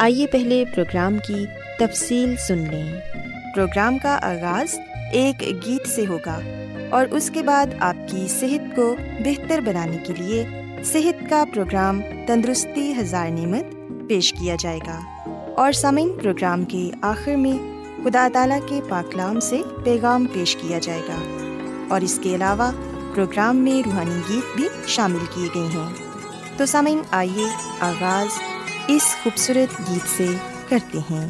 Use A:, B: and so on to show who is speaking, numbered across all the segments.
A: آئیے پہلے پروگرام کی تفصیل سن لیں۔ پروگرام کا آغاز ایک گیت سے ہوگا اور اس کے بعد آپ کی صحت کو بہتر بنانے کے لیے صحت کا پروگرام تندرستی ہزار نعمت پیش کیا جائے گا۔ اور سامعین، پروگرام کے آخر میں خدا تعالیٰ کے پاکلام سے پیغام پیش کیا جائے گا۔ اور اس کے علاوہ پروگرام میں روحانی گیت بھی شامل کیے گئے ہیں۔ تو سامعین، آئیے آغاز اس خوبصورت گیت سے کرتے ہیں۔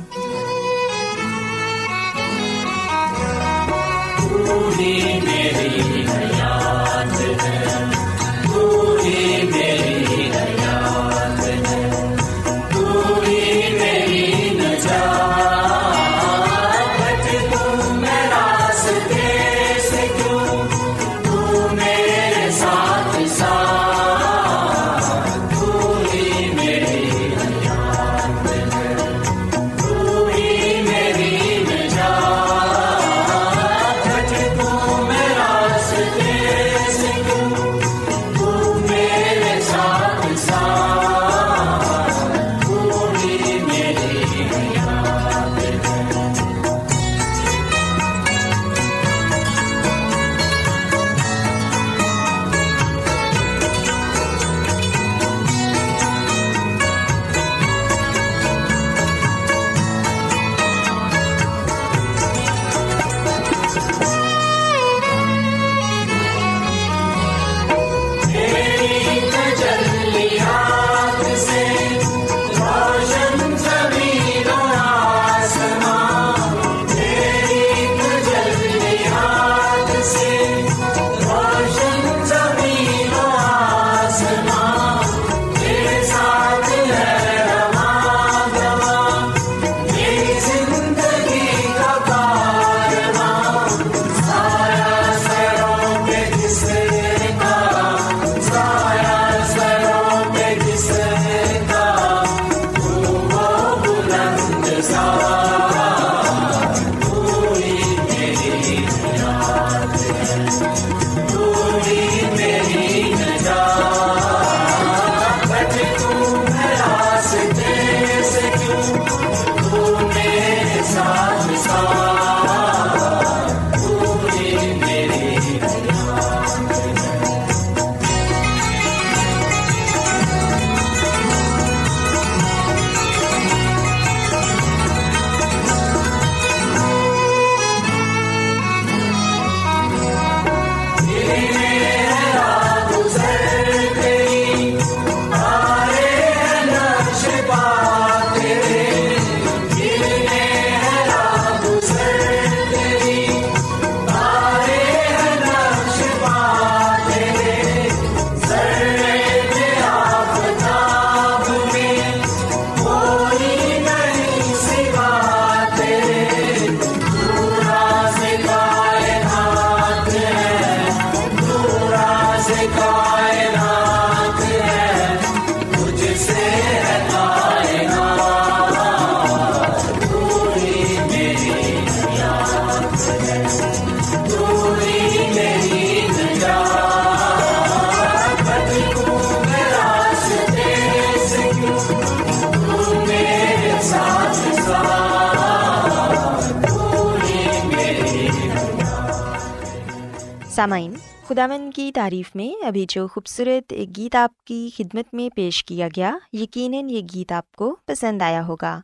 A: سامعین خداون کی تعریف میں ابھی جو خوبصورت ایک گیت آپ کی خدمت میں پیش کیا گیا، یقیناً یہ گیت آپ کو پسند آیا ہوگا۔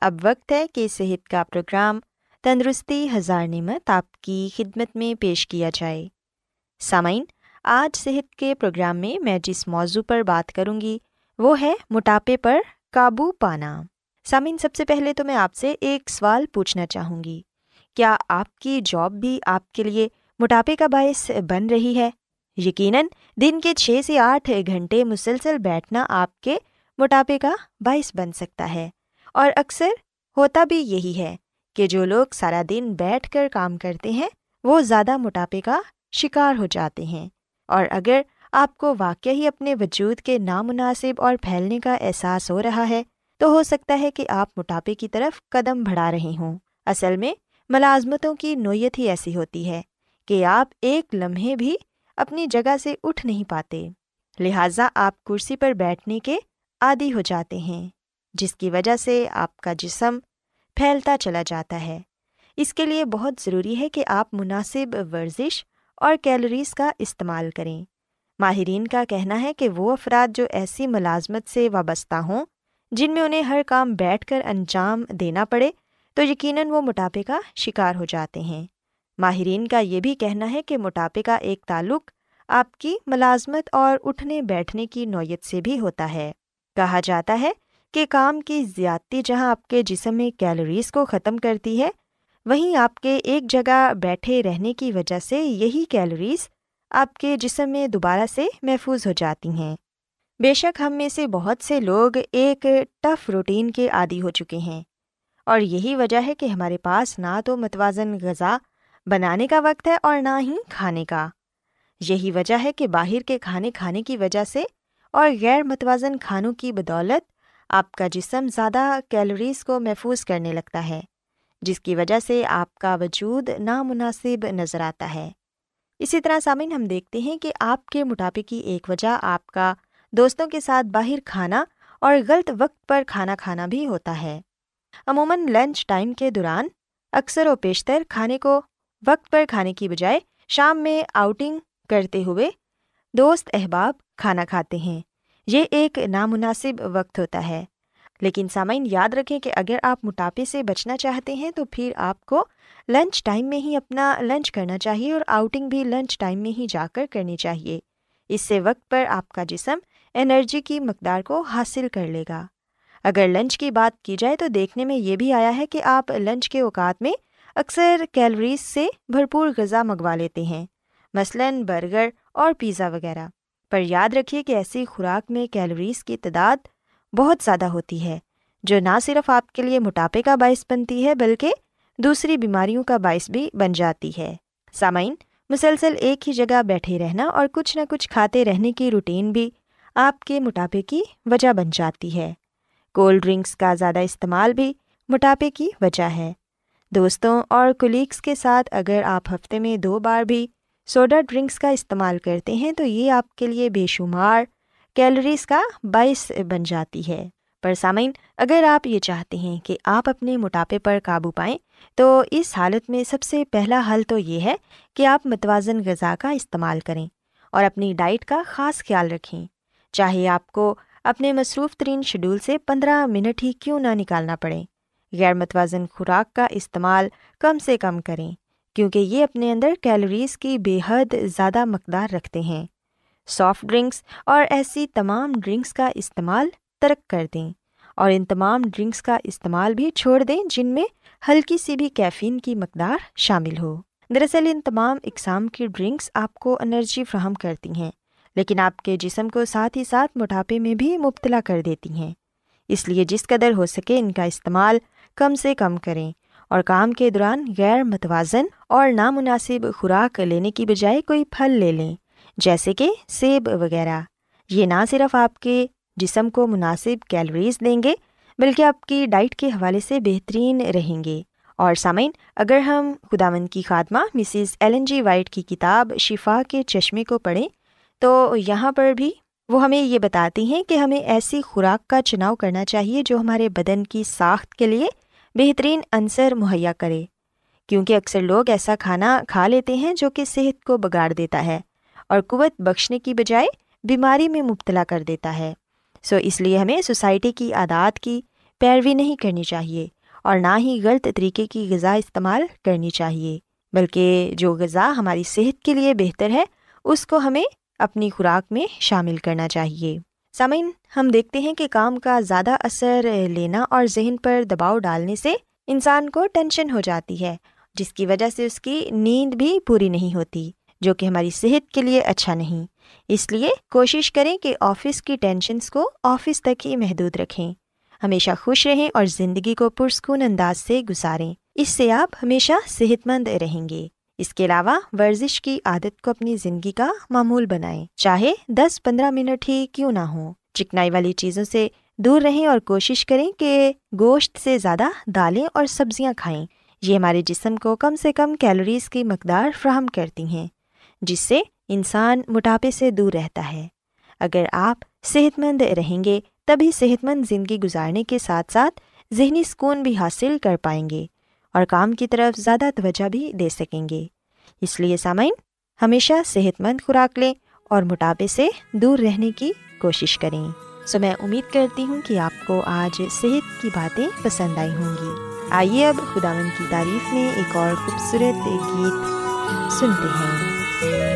A: اب وقت ہے کہ صحت کا پروگرام تندرستی ہزار نعمت آپ کی خدمت میں پیش کیا جائے۔ سامعین، آج صحت کے پروگرام میں میں جس موضوع پر بات کروں گی، وہ ہے موٹاپے پر قابو پانا۔ سامعین، سب سے پہلے تو میں آپ سے ایک سوال پوچھنا چاہوں گی۔ کیا آپ کی جاب بھی آپ کے لیے موٹاپے کا باعث بن رہی ہے؟ یقیناً دن کے چھ سے آٹھ گھنٹے مسلسل بیٹھنا آپ کے موٹاپے کا باعث بن سکتا ہے۔ اور اکثر ہوتا بھی یہی ہے۔ کہ جو لوگ سارا دن بیٹھ کر کام کرتے ہیں، وہ زیادہ موٹاپے کا شکار ہو جاتے ہیں۔ اور اگر آپ کو واقع ہی اپنے وجود کے نامناسب اور پھیلنے کا احساس ہو رہا ہے، تو ہو سکتا ہے کہ آپ موٹاپے کی طرف قدم بڑھا رہے ہوں۔ اصل میں، ملازمتوں کی نوعیت ہی ایسی ہوتی ہے کہ آپ ایک لمحے بھی اپنی جگہ سے اٹھ نہیں پاتے۔ لہٰذا آپ کرسی پر بیٹھنے کے عادی ہو جاتے ہیں، جس کی وجہ سے آپ کا جسم پھیلتا چلا جاتا ہے۔ اس کے لیے بہت ضروری ہے کہ آپ مناسب ورزش اور کیلوریز کا استعمال کریں۔ ماہرین کا کہنا ہے کہ وہ افراد جو ایسی ملازمت سے وابستہ ہوں، جن میں انہیں ہر کام بیٹھ کر انجام دینا پڑے، تو یقیناً وہ موٹاپے کا شکار ہو جاتے ہیں۔ ماہرین کا یہ بھی کہنا ہے کہ موٹاپے کا ایک تعلق آپ کی ملازمت اور اٹھنے بیٹھنے کی نوعیت سے بھی ہوتا ہے۔ کہا جاتا ہے کہ کام کی زیادتی جہاں آپ کے جسم میں کیلوریز کو ختم کرتی ہے، وہیں آپ کے ایک جگہ بیٹھے رہنے کی وجہ سے یہی کیلوریز آپ کے جسم میں دوبارہ سے محفوظ ہو جاتی ہیں۔ بے شک ہم میں سے بہت سے لوگ ایک ٹف روٹین کے عادی ہو چکے ہیں۔ اور یہی وجہ ہے کہ ہمارے پاس نہ تو متوازن غذا بنانے کا وقت ہے اور نہ ہی کھانے کا۔ یہی وجہ ہے کہ باہر کے کھانے کھانے کی وجہ سے اور غیر متوازن کھانوں کی بدولت آپ کا جسم زیادہ کیلوریز کو محفوظ کرنے لگتا ہے، جس کی وجہ سے آپ کا وجود نامناسب نظر آتا ہے۔ اسی طرح سامعین، ہم دیکھتے ہیں کہ آپ کے موٹاپے کی ایک وجہ آپ کا دوستوں کے ساتھ باہر کھانا اور غلط وقت پر کھانا کھانا بھی ہوتا ہے۔ عموماً لنچ ٹائم کے دوران اکثر و بیشتر کھانے کو وقت پر کھانے کی بجائے شام میں آؤٹنگ کرتے ہوئے دوست احباب کھانا کھاتے ہیں۔ یہ ایک نامناسب وقت ہوتا ہے۔ لیکن سامعین، یاد رکھیں کہ اگر آپ موٹاپے سے بچنا چاہتے ہیں، تو پھر آپ کو لنچ ٹائم میں ہی اپنا لنچ کرنا چاہیے اور آؤٹنگ بھی لنچ ٹائم میں ہی جا کر کرنی چاہیے۔ اس سے وقت پر آپ کا جسم انرجی کی مقدار کو حاصل کر لے گا۔ اگر لنچ کی بات کی جائے، تو دیکھنے میں یہ بھی آیا ہے کہ آپ لنچ کے اوقات میں اکثر کیلوریز سے بھرپور غذا منگوا لیتے ہیں۔ مثلاً برگر اور پیزا وغیرہ۔ پر یاد رکھیے کہ ایسی خوراک میں کیلوریز کی تعداد بہت زیادہ ہوتی ہے، جو نہ صرف آپ کے لیے موٹاپے کا باعث بنتی ہے، بلکہ دوسری بیماریوں کا باعث بھی بن جاتی ہے۔ سامعین، مسلسل ایک ہی جگہ بیٹھے رہنا اور کچھ نہ کچھ کھاتے رہنے کی روٹین بھی آپ کے موٹاپے کی وجہ بن جاتی ہے۔ کولڈ ڈرنکس کا زیادہ استعمال بھی موٹاپے کی وجہ ہے۔ دوستوں اور کولیگس کے ساتھ اگر آپ ہفتے میں دو بار بھی سوڈا ڈرنکس کا استعمال کرتے ہیں تو یہ آپ کے لیے بے شمار کیلوریز کا باعث بن جاتی ہے۔ پر سامعین، اگر آپ یہ چاہتے ہیں کہ آپ اپنے موٹاپے پر قابو پائیں، تو اس حالت میں سب سے پہلا حل تو یہ ہے کہ آپ متوازن غذا کا استعمال کریں اور اپنی ڈائٹ کا خاص خیال رکھیں۔ چاہے آپ کو اپنے مصروف ترین شیڈول سے پندرہ منٹ ہی کیوں نہ نکالنا پڑے، غیر متوازن خوراک کا استعمال کم سے کم کریں۔ کیونکہ یہ اپنے اندر کیلوریز کی بے حد زیادہ مقدار رکھتے ہیں۔ سافٹ ڈرنکس اور ایسی تمام ڈرنکس کا استعمال ترک کر دیں اور ان تمام ڈرنکس کا استعمال بھی چھوڑ دیں جن میں ہلکی سی بھی کیفین کی مقدار شامل ہو۔ دراصل ان تمام اقسام کی ڈرنکس آپ کو انرجی فراہم کرتی ہیں، لیکن آپ کے جسم کو ساتھ ہی ساتھ موٹاپے میں بھی مبتلا کر دیتی ہیں۔ اس لیے جس قدر ہو سکے ان کا استعمال کم سے کم کریں۔ اور کام کے دوران غیر متوازن اور نامناسب خوراک لینے کی بجائے کوئی پھل لے لیں، جیسے کہ سیب وغیرہ۔ یہ نہ صرف آپ کے جسم کو مناسب کیلوریز دیں گے، بلکہ آپ کی ڈائٹ کے حوالے سے بہترین رہیں گے۔ اور سامعین، اگر ہم خدا مند کی خاتمہ مسز ایلن جی وائٹ کی کتاب شفا کے چشمے کو پڑھیں، تو یہاں پر بھی وہ ہمیں یہ بتاتی ہیں کہ ہمیں ایسی خوراک کا چناؤ کرنا چاہیے جو ہمارے بدن کی ساخت کے لیے بہترین عنصر مہیا کرے۔ کیونکہ اکثر لوگ ایسا کھانا کھا لیتے ہیں جو کہ صحت کو بگاڑ دیتا ہے اور قوت بخشنے کی بجائے بیماری میں مبتلا کر دیتا ہے۔ سو اس لیے ہمیں سوسائٹی کی عادات کی پیروی نہیں کرنی چاہیے اور نہ ہی غلط طریقے کی غذا استعمال کرنی چاہیے، بلکہ جو غذا ہماری صحت کے لیے بہتر ہے، اس کو ہمیں اپنی خوراک میں شامل کرنا چاہیے۔ سامعین، ہم دیکھتے ہیں کہ کام کا زیادہ اثر لینا اور ذہن پر دباؤ ڈالنے سے انسان کو ٹینشن ہو جاتی ہے، جس کی وجہ سے اس کی نیند بھی پوری نہیں ہوتی، جو کہ ہماری صحت کے لیے اچھا نہیں۔ اس لیے کوشش کریں کہ آفس کی ٹینشنس کو آفس تک ہی محدود رکھیں۔ ہمیشہ خوش رہیں اور زندگی کو پرسکون انداز سے گزاریں۔ اس سے آپ ہمیشہ صحت مند رہیں گے۔ اس کے علاوہ ورزش کی عادت کو اپنی زندگی کا معمول بنائیں۔ چاہے دس پندرہ منٹ ہی کیوں نہ ہو چکنائی والی چیزوں سے دور رہیں اور کوشش کریں کہ گوشت سے زیادہ دالیں اور سبزیاں کھائیں۔ یہ ہمارے جسم کو کم سے کم کیلوریز کی مقدار فراہم کرتی ہیں، جس سے انسان موٹاپے سے دور رہتا ہے۔ اگر آپ صحت مند رہیں گے، تبھی صحت مند زندگی گزارنے کے ساتھ ساتھ ذہنی سکون بھی حاصل کر پائیں گے۔ اور کام کی طرف زیادہ توجہ بھی دے سکیں گے۔ اس لیے سامعین، ہمیشہ صحت مند خوراک لیں اور موٹاپے سے دور رہنے کی کوشش کریں۔ سو میں امید کرتی ہوں کہ آپ کو آج صحت کی باتیں پسند آئی ہوں گی۔ آئیے اب خدا کی تعریف میں ایک اور خوبصورت گیت سنتے ہیں۔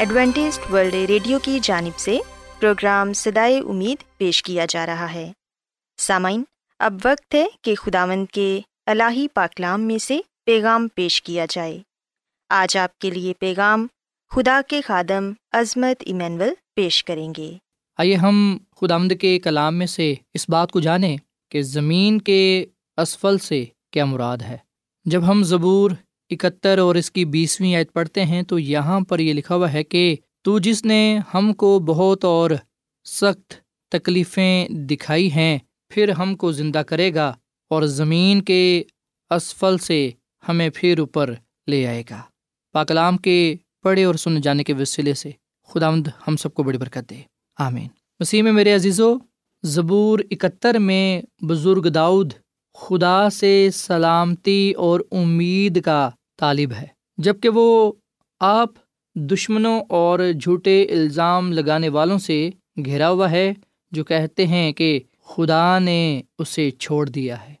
A: Adventist World Radio کی جانب سے پروگرام سدائے امید پیش کیا جا رہا ہے۔ سامعین، اب وقت ہے کہ خداوند کے الہی پاکلام میں سے پیغام پیش کیا جائے۔ آج آپ کے لیے پیغام خدا کے خادم عظمت ایمینول پیش کریں گے۔
B: آئیے ہم خدامد کے کلام میں سے اس بات کو جانیں کہ زمین کے اسفل سے کیا مراد ہے۔ جب ہم زبور اکہتر اور اس کی بیسویں عید پڑھتے ہیں، تو یہاں پر یہ لکھا ہوا ہے کہ تو جس نے ہم کو بہت اور سخت تکلیفیں دکھائی ہیں، پھر ہم کو زندہ کرے گا اور زمین کے اسفل سے ہمیں پھر اوپر لے آئے گا۔ پاکلام کے پڑھے اور سن جانے کے وسیلے سے خدا ہم سب کو بڑی برکت دے۔ آمین۔ مسیح میں میرے عزیز و زبور اکہتر میں بزرگ داؤد خدا سے سلامتی اور امید کا طالب ہے جبکہ وہ آپ دشمنوں اور جھوٹے الزام لگانے والوں سے گھیرا ہوا ہے، جو کہتے ہیں کہ خدا نے اسے چھوڑ دیا ہے۔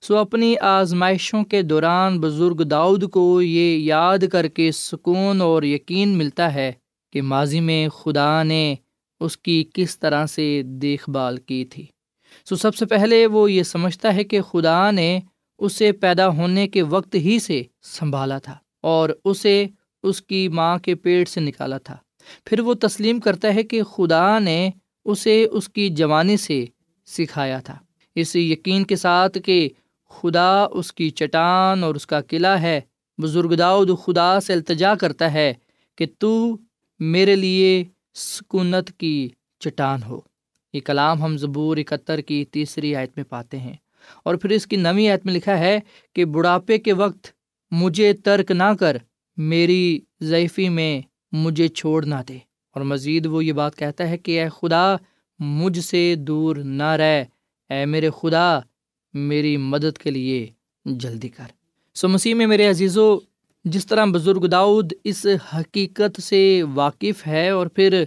B: سو اپنی آزمائشوں کے دوران بزرگ داؤد کو یہ یاد کر کے سکون اور یقین ملتا ہے کہ ماضی میں خدا نے اس کی کس طرح سے دیکھ بھال کی تھی۔ سو سب سے پہلے وہ یہ سمجھتا ہے کہ خدا نے اسے پیدا ہونے کے وقت ہی سے سنبھالا تھا اور اسے اس کی ماں کے پیٹ سے نکالا تھا۔ پھر وہ تسلیم کرتا ہے کہ خدا نے اسے اس کی جوانی سے سکھایا تھا۔ اس یقین کے ساتھ کہ خدا اس کی چٹان اور اس کا قلعہ ہے، بزرگ داؤد خدا سے التجا کرتا ہے کہ تو میرے لیے سکونت کی چٹان ہو۔ یہ کلام ہم زبور اکہتر کی تیسری آیت میں پاتے ہیں۔ اور پھر اس کی نویں آیت میں لکھا ہے کہ بڑھاپے کے وقت مجھے ترک نہ کر، میری ضعیفی میں مجھے چھوڑ نہ دے۔ اور مزید وہ یہ بات کہتا ہے کہ اے خدا، مجھ سے دور نہ رہ۔ اے میرے خدا، میری مدد کے لیے جلدی کر۔ سو مسیح میں میرے عزیز و جس طرح بزرگ داؤد اس حقیقت سے واقف ہے اور پھر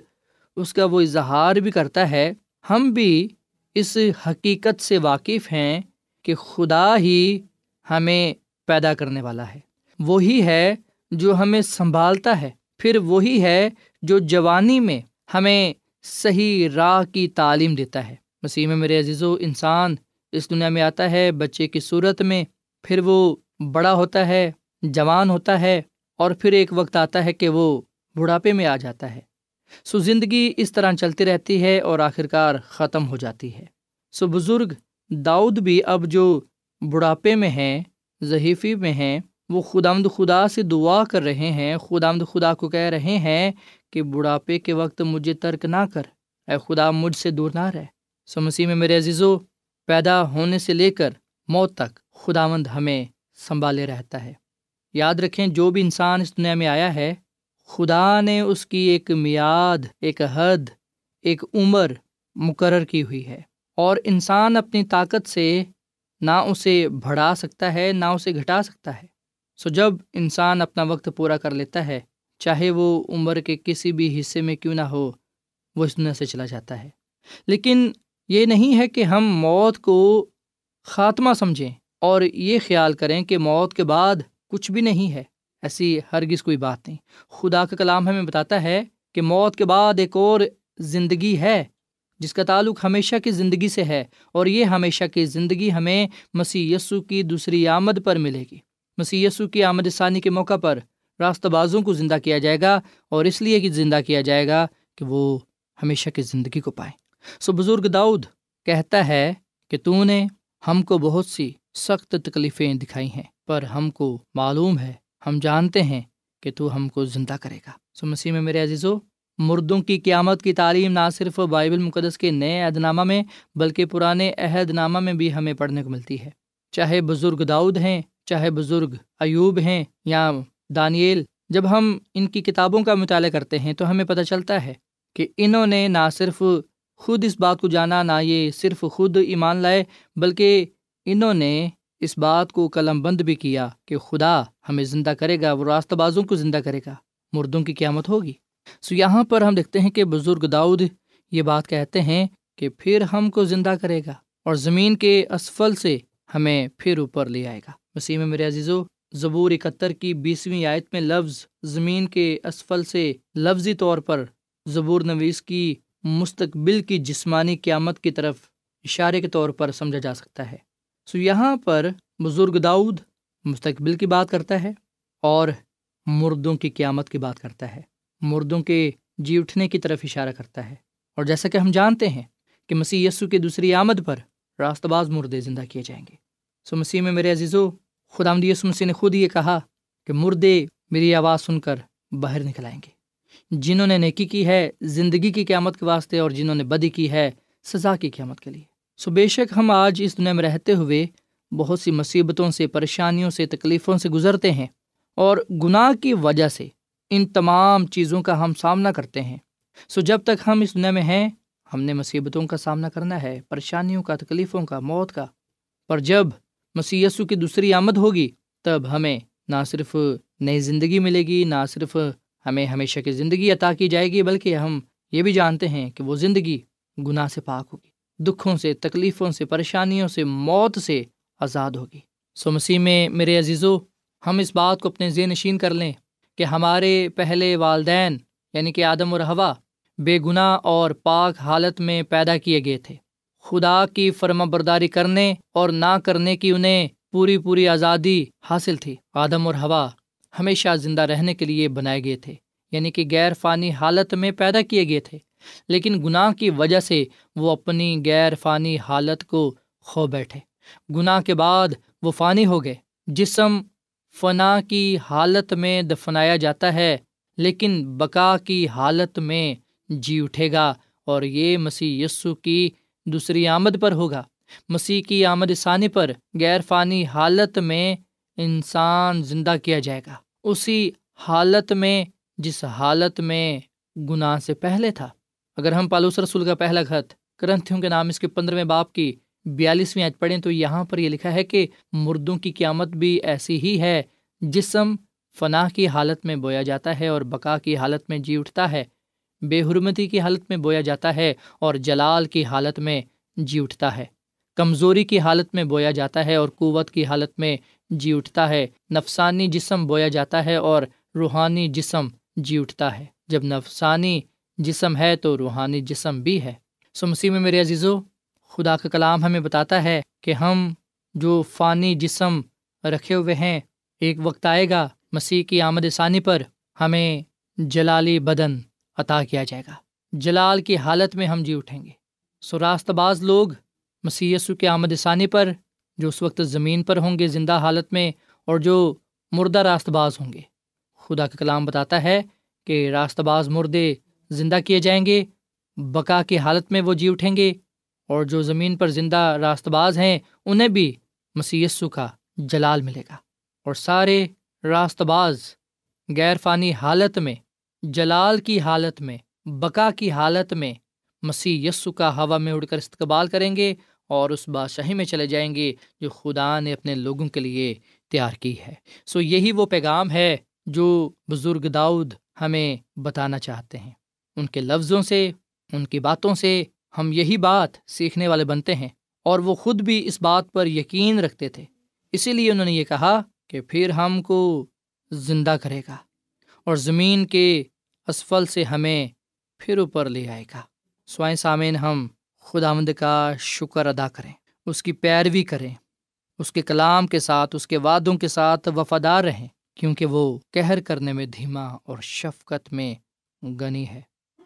B: اس کا وہ اظہار بھی کرتا ہے، ہم بھی اس حقیقت سے واقف ہیں کہ خدا ہی ہمیں پیدا کرنے والا ہے۔ وہی ہے جو ہمیں سنبھالتا ہے۔ پھر وہی ہے جو جوانی میں ہمیں صحیح راہ کی تعلیم دیتا ہے۔ مسیح میں میرے عزیز و انسان اس دنیا میں آتا ہے، بچے کی صورت میں پھر وہ بڑا ہوتا ہے، جوان ہوتا ہے اور پھر ایک وقت آتا ہے کہ وہ بڑھاپے میں آ جاتا ہے۔ سو زندگی اس طرح چلتی رہتی ہے اور آخرکار ختم ہو جاتی ہے۔ سو بزرگ داؤد بھی اب جو بڑھاپے میں ہیں ضحیفی میں ہیں، وہ خدامد خدا سے دعا کر رہے ہیں خدا آمد خدا کو کہہ رہے ہیں کہ بڑھاپے کے وقت مجھے ترک نہ کر۔ اے خدا، مجھ سے دور نہ رہ۔ سو مسیح میں میرے عزیزو، پیدا ہونے سے لے کر موت تک خدا مند ہمیں سنبھالے رہتا ہے۔ یاد رکھیں، جو بھی انسان اس دنیا میں آیا ہے خدا نے اس کی ایک میاد ایک حد، ایک عمر مقرر کی ہوئی ہے اور انسان اپنی طاقت سے نہ اسے بڑھا سکتا ہے، نہ اسے گھٹا سکتا ہے۔ سو جب انسان اپنا وقت پورا کر لیتا ہے، چاہے وہ عمر کے کسی بھی حصے میں کیوں نہ ہو، وہ اس دنیا سے چلا جاتا ہے۔ لیکن یہ نہیں ہے کہ ہم موت کو خاتمہ سمجھیں اور یہ خیال کریں کہ موت کے بعد کچھ بھی نہیں ہے۔ ایسی ہرگز کوئی بات نہیں۔ خدا کا کلام ہمیں بتاتا ہے کہ موت کے بعد ایک اور زندگی ہے، جس کا تعلق ہمیشہ کی زندگی سے ہے، اور یہ ہمیشہ کی زندگی ہمیں مسی یسو کی دوسری آمد پر ملے گی۔ مسی یسو کی آمد ثانی کے موقع پر راستہ بازوں کو زندہ کیا جائے گا، اور اس لیے کہ زندہ کیا جائے گا کہ وہ ہمیشہ کی زندگی کو پائیں سو بزرگ داؤد کہتا ہے کہ تو نے ہم کو بہت سی سخت تکلیفیں دکھائی ہیں، پر ہم کو معلوم ہے ہم جانتے ہیں کہ تو ہم کو زندہ کرے گا۔ سو مسیح میں میرے عزیز و مردوں کی قیامت کی تعلیم نہ صرف بائبل مقدس کے نئے عہد نامہ میں، بلکہ پرانے عہد نامہ میں بھی ہمیں پڑھنے کو ملتی ہے۔ چاہے بزرگ داؤد ہیں، چاہے بزرگ ایوب ہیں یا دانیل، جب ہم ان کی کتابوں کا مطالعہ کرتے ہیں تو ہمیں پتہ چلتا ہے کہ انہوں نے نہ صرف خود اس بات کو جانا، نہ یہ صرف خود ایمان لائے، بلکہ انہوں نے اس بات کو قلم بند بھی کیا کہ خدا ہمیں زندہ کرے گا، وہ راستہ بازوں کو زندہ کرے گا۔ مردوں کی قیامت ہوگی۔ سو یہاں پر ہم دیکھتے ہیں کہ بزرگ داؤد یہ بات کہتے ہیں کہ پھر ہم کو زندہ کرے گا اور زمین کے اسفل سے ہمیں پھر اوپر لے آئے گا۔ مسیح میں میرے عزیزو، زبور اکہتر کی بیسویں آیت میں لفظ زمین کے اسفل سے لفظی طور پر زبور نویس کی مستقبل کی جسمانی قیامت کی طرف اشارے کے طور پر سمجھا جا سکتا ہے۔ سو یہاں پر بزرگ داؤد مستقبل کی بات کرتا ہے اور مردوں کی قیامت کی بات کرتا ہے۔ مردوں کے جی اٹھنے کی طرف اشارہ کرتا ہے۔ اور جیسا کہ ہم جانتے ہیں کہ مسیح یسو کی دوسری آمد پر راست باز مردے زندہ کیے جائیں گے۔ سو مسیح میں میرے عزیزو خدا یسو مسیح نے خود یہ کہا کہ مردے میری آواز سن کر باہر نکل آئیں گے۔ جنہوں نے نیکی کی ہے، زندگی کی قیامت کے واسطے اور جنہوں نے بدی کی ہے، سزا کی قیامت کے لیے۔ سو بے شک ہم آج اس دنیا میں رہتے ہوئے بہت سی مصیبتوں سے، پریشانیوں سے، تکلیفوں سے گزرتے ہیں اور گناہ کی وجہ سے ان تمام چیزوں کا ہم سامنا کرتے ہیں۔ سو جب تک ہم اس دنیا میں ہیں، ہم نے مصیبتوں کا سامنا کرنا ہے، پریشانیوں کا، تکلیفوں کا، موت کا۔ پر جب مسیسو کی دوسری آمد ہوگی، تب ہمیں نہ صرف نئی زندگی ملے گی، نہ صرف ہمیں ہمیشہ کی زندگی عطا کی جائے گی، بلکہ ہم یہ بھی جانتے ہیں کہ وہ زندگی گناہ سے پاک ہوگی۔ دکھوں سے، تکلیفوں سے، پریشانیوں سے، موت سے آزاد ہوگی۔ سو مسیح میں، میرے عزیزو، ہم اس بات کو اپنے ذہن نشین کر لیں کہ ہمارے پہلے والدین یعنی کہ آدم اور ہوا بے گناہ اور پاک حالت میں پیدا کیے گئے تھے۔ خدا کی فرما برداری کرنے اور نہ کرنے کی انہیں پوری پوری آزادی حاصل تھی۔ آدم اور ہوا ہمیشہ زندہ رہنے کے لیے بنائے گئے تھے یعنی کہ غیر فانی حالت میں پیدا کیے گئے تھے۔ لیکن گناہ کی وجہ سے وہ اپنی غیر فانی حالت کو کھو بیٹھے۔ گناہ کے بعد وہ فانی ہو گئے۔ جسم فنا کی حالت میں دفنایا جاتا ہے، لیکن بقا کی حالت میں جی اٹھے گا اور یہ مسیح یسو کی دوسری آمد پر ہوگا۔ مسیح کی آمد ثانی پر غیر فانی حالت میں انسان زندہ کیا جائے گا۔ اسی حالت میں، جس حالت میں گناہ سے پہلے تھا۔ اگر ہم پالوس رسول کا پہلا خط کرنتھیوں کے نام اس کے پندرہویں باپ کی بیالیسویں آج پڑھیں تو یہاں پر یہ لکھا ہے کہ مردوں کی قیامت بھی ایسی ہی ہے، جسم فنا کی حالت میں بویا جاتا ہے اور بقا کی حالت میں جی اٹھتا ہے۔ بے حرمتی کی حالت میں بویا جاتا ہے اور جلال کی حالت میں جی اٹھتا ہے۔ کمزوری کی حالت میں بویا جاتا ہے اور قوت کی حالت میں جی اٹھتا ہے۔ نفسانی جسم بویا جاتا ہے اور روحانی جسم جی اٹھتا ہے۔ جب نفسانی جسم ہے تو روحانی جسم بھی ہے۔ سو مسیح میں میرے عزیزو، خدا کا کلام ہمیں بتاتا ہے کہ ہم جو فانی جسم رکھے ہوئے ہیں، ایک وقت آئے گا مسیح کی آمد ثانی پر ہمیں جلالی بدن عطا کیا جائے گا۔ جلال کی حالت میں ہم جی اٹھیں گے۔ سو راست باز لوگ مسی کے آمد ثانی پر جو اس وقت زمین پر ہوں گے زندہ حالت میں اور جو مردہ راست باز ہوں گے۔ خدا کا کلام بتاتا ہے کہ راست باز مردے زندہ کیے جائیں گے، بقا کی حالت میں وہ جی اٹھیں گے، اور جو زمین پر زندہ راست باز ہیں، انہیں بھی مسی کا جلال ملے گا۔ اور سارے راست باز غیر فانی حالت میں، جلال کی حالت میں، بقا کی حالت میں مسیح یسو کا ہوا میں اڑ کر استقبال کریں گے اور اس بادشاہی میں چلے جائیں گے جو خدا نے اپنے لوگوں کے لیے تیار کی ہے۔ سو یہی وہ پیغام ہے جو بزرگ داؤد ہمیں بتانا چاہتے ہیں۔ ان کے لفظوں سے، ان کی باتوں سے ہم یہی بات سیکھنے والے بنتے ہیں اور وہ خود بھی اس بات پر یقین رکھتے تھے۔ اسی لیے انہوں نے یہ کہا کہ پھر ہم کو زندہ کرے گا اور زمین کے اسفل سے ہمیں پھر اوپر لے آئے گا۔ سوائیں سامعین، ہم خدا مند کا شکر ادا کریں، اس کی پیروی کریں، اس کے کلام کے ساتھ، اس کے وعدوں کے ساتھ وفادار رہیں، کیونکہ وہ کہر کرنے میں، دھیما اور شفقت میں گنی ہے۔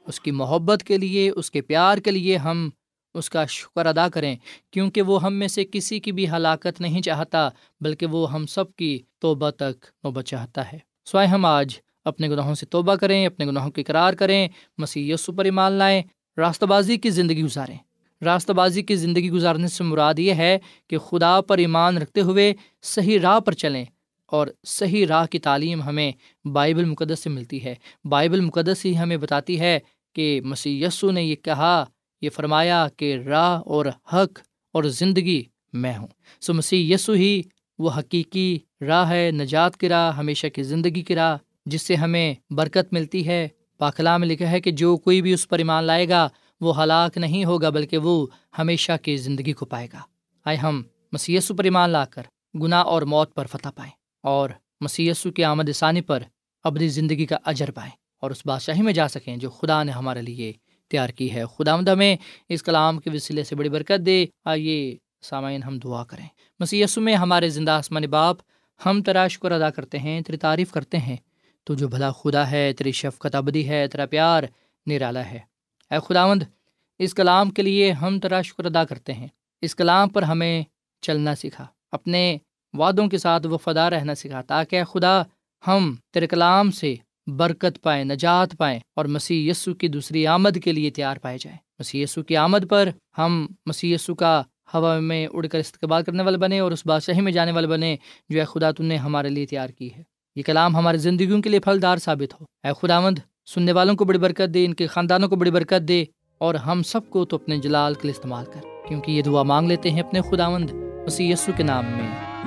B: اس کی محبت کے لیے، اس کے پیار کے لیے ہم اس کا شکر ادا کریں، کیونکہ وہ ہم میں سے کسی کی بھی ہلاکت نہیں چاہتا، بلکہ وہ ہم سب کی توبہ تک نوبت چاہتا ہے۔ سوائے ہم آج اپنے گناہوں سے توبہ کریں، اپنے گناہوں کی قرار کریں، مسیح یسو پر ایمان لائیں راستہ بازی کی زندگی گزاریں۔ راستہ بازی کی زندگی گزارنے سے مراد یہ ہے کہ خدا پر ایمان رکھتے ہوئے صحیح راہ پر چلیں۔ اور صحیح راہ کی تعلیم ہمیں بائبل مقدس سے ملتی ہے۔ بائبل مقدس ہی ہمیں بتاتی ہے کہ مسیح یسو نے یہ کہا، یہ فرمایا کہ راہ اور حق اور زندگی میں ہوں۔ سو مسیح یسو ہی وہ حقیقی راہ ہے، نجات کی راہ، ہمیشہ کی زندگی کی راہ، جس سے ہمیں برکت ملتی ہے۔ پاخلا میں لکھا ہے کہ جو کوئی بھی اس پر ایمان لائے گا، وہ ہلاک نہیں ہوگا، بلکہ وہ ہمیشہ کی زندگی کو پائے گا۔ آئے ہم مسیسو پر ایمان لا کر گناہ اور موت پر فتح پائیں۔ اور مسیسو کی آمد ثانی پر اپنی زندگی کا اجر پائیں اور اس بادشاہی میں جا سکیں جو خدا نے ہمارے لیے تیار کی ہے۔ خدا مد ہمیں اس کلام کے وسیلے سے بڑی برکت دے۔ آئیے سامعین ہم دعا کریں۔ مسیسو میں ہمارے زندہ آسمان باپ ہم تیرا شکر ادا کرتے ہیں، تیری تعریف کرتے ہیں۔ تو جو بھلا خدا ہے، تیری شفقت ابدی ہے، تیرا پیار نرالا ہے۔ اے خداوند، اس کلام کے لیے ہم تیرا شکر ادا کرتے ہیں۔ اس کلام پر ہمیں چلنا سیکھا اپنے وعدوں کے ساتھ وفادار رہنا سکھا تاکہ خدا ہم تیرے کلام سے برکت پائیں، نجات پائیں اور مسیح یسو کی دوسری آمد کے لیے تیار پائے جائیں۔ مسیح یسو کی آمد پر ہم مسیح یسو کا ہوا میں اڑ کر استقبال کرنے والے بنے اور اس بادشاہی میں جانے والے بنے جو ہے خدا تم نے ہمارے لیے تیار کی ہے۔ یہ کلام ہماری زندگیوں کے لیے پھلدار ثابت ہو۔ اے خداوند، سننے والوں کو بڑی برکت دے، ان کے خاندانوں کو بڑی برکت دے اور ہم سب کو تو اپنے جلال کے لیے استعمال کر، کیونکہ یہ دعا مانگ لیتے ہیں اپنے خداوند اسی یسو کے نام میں۔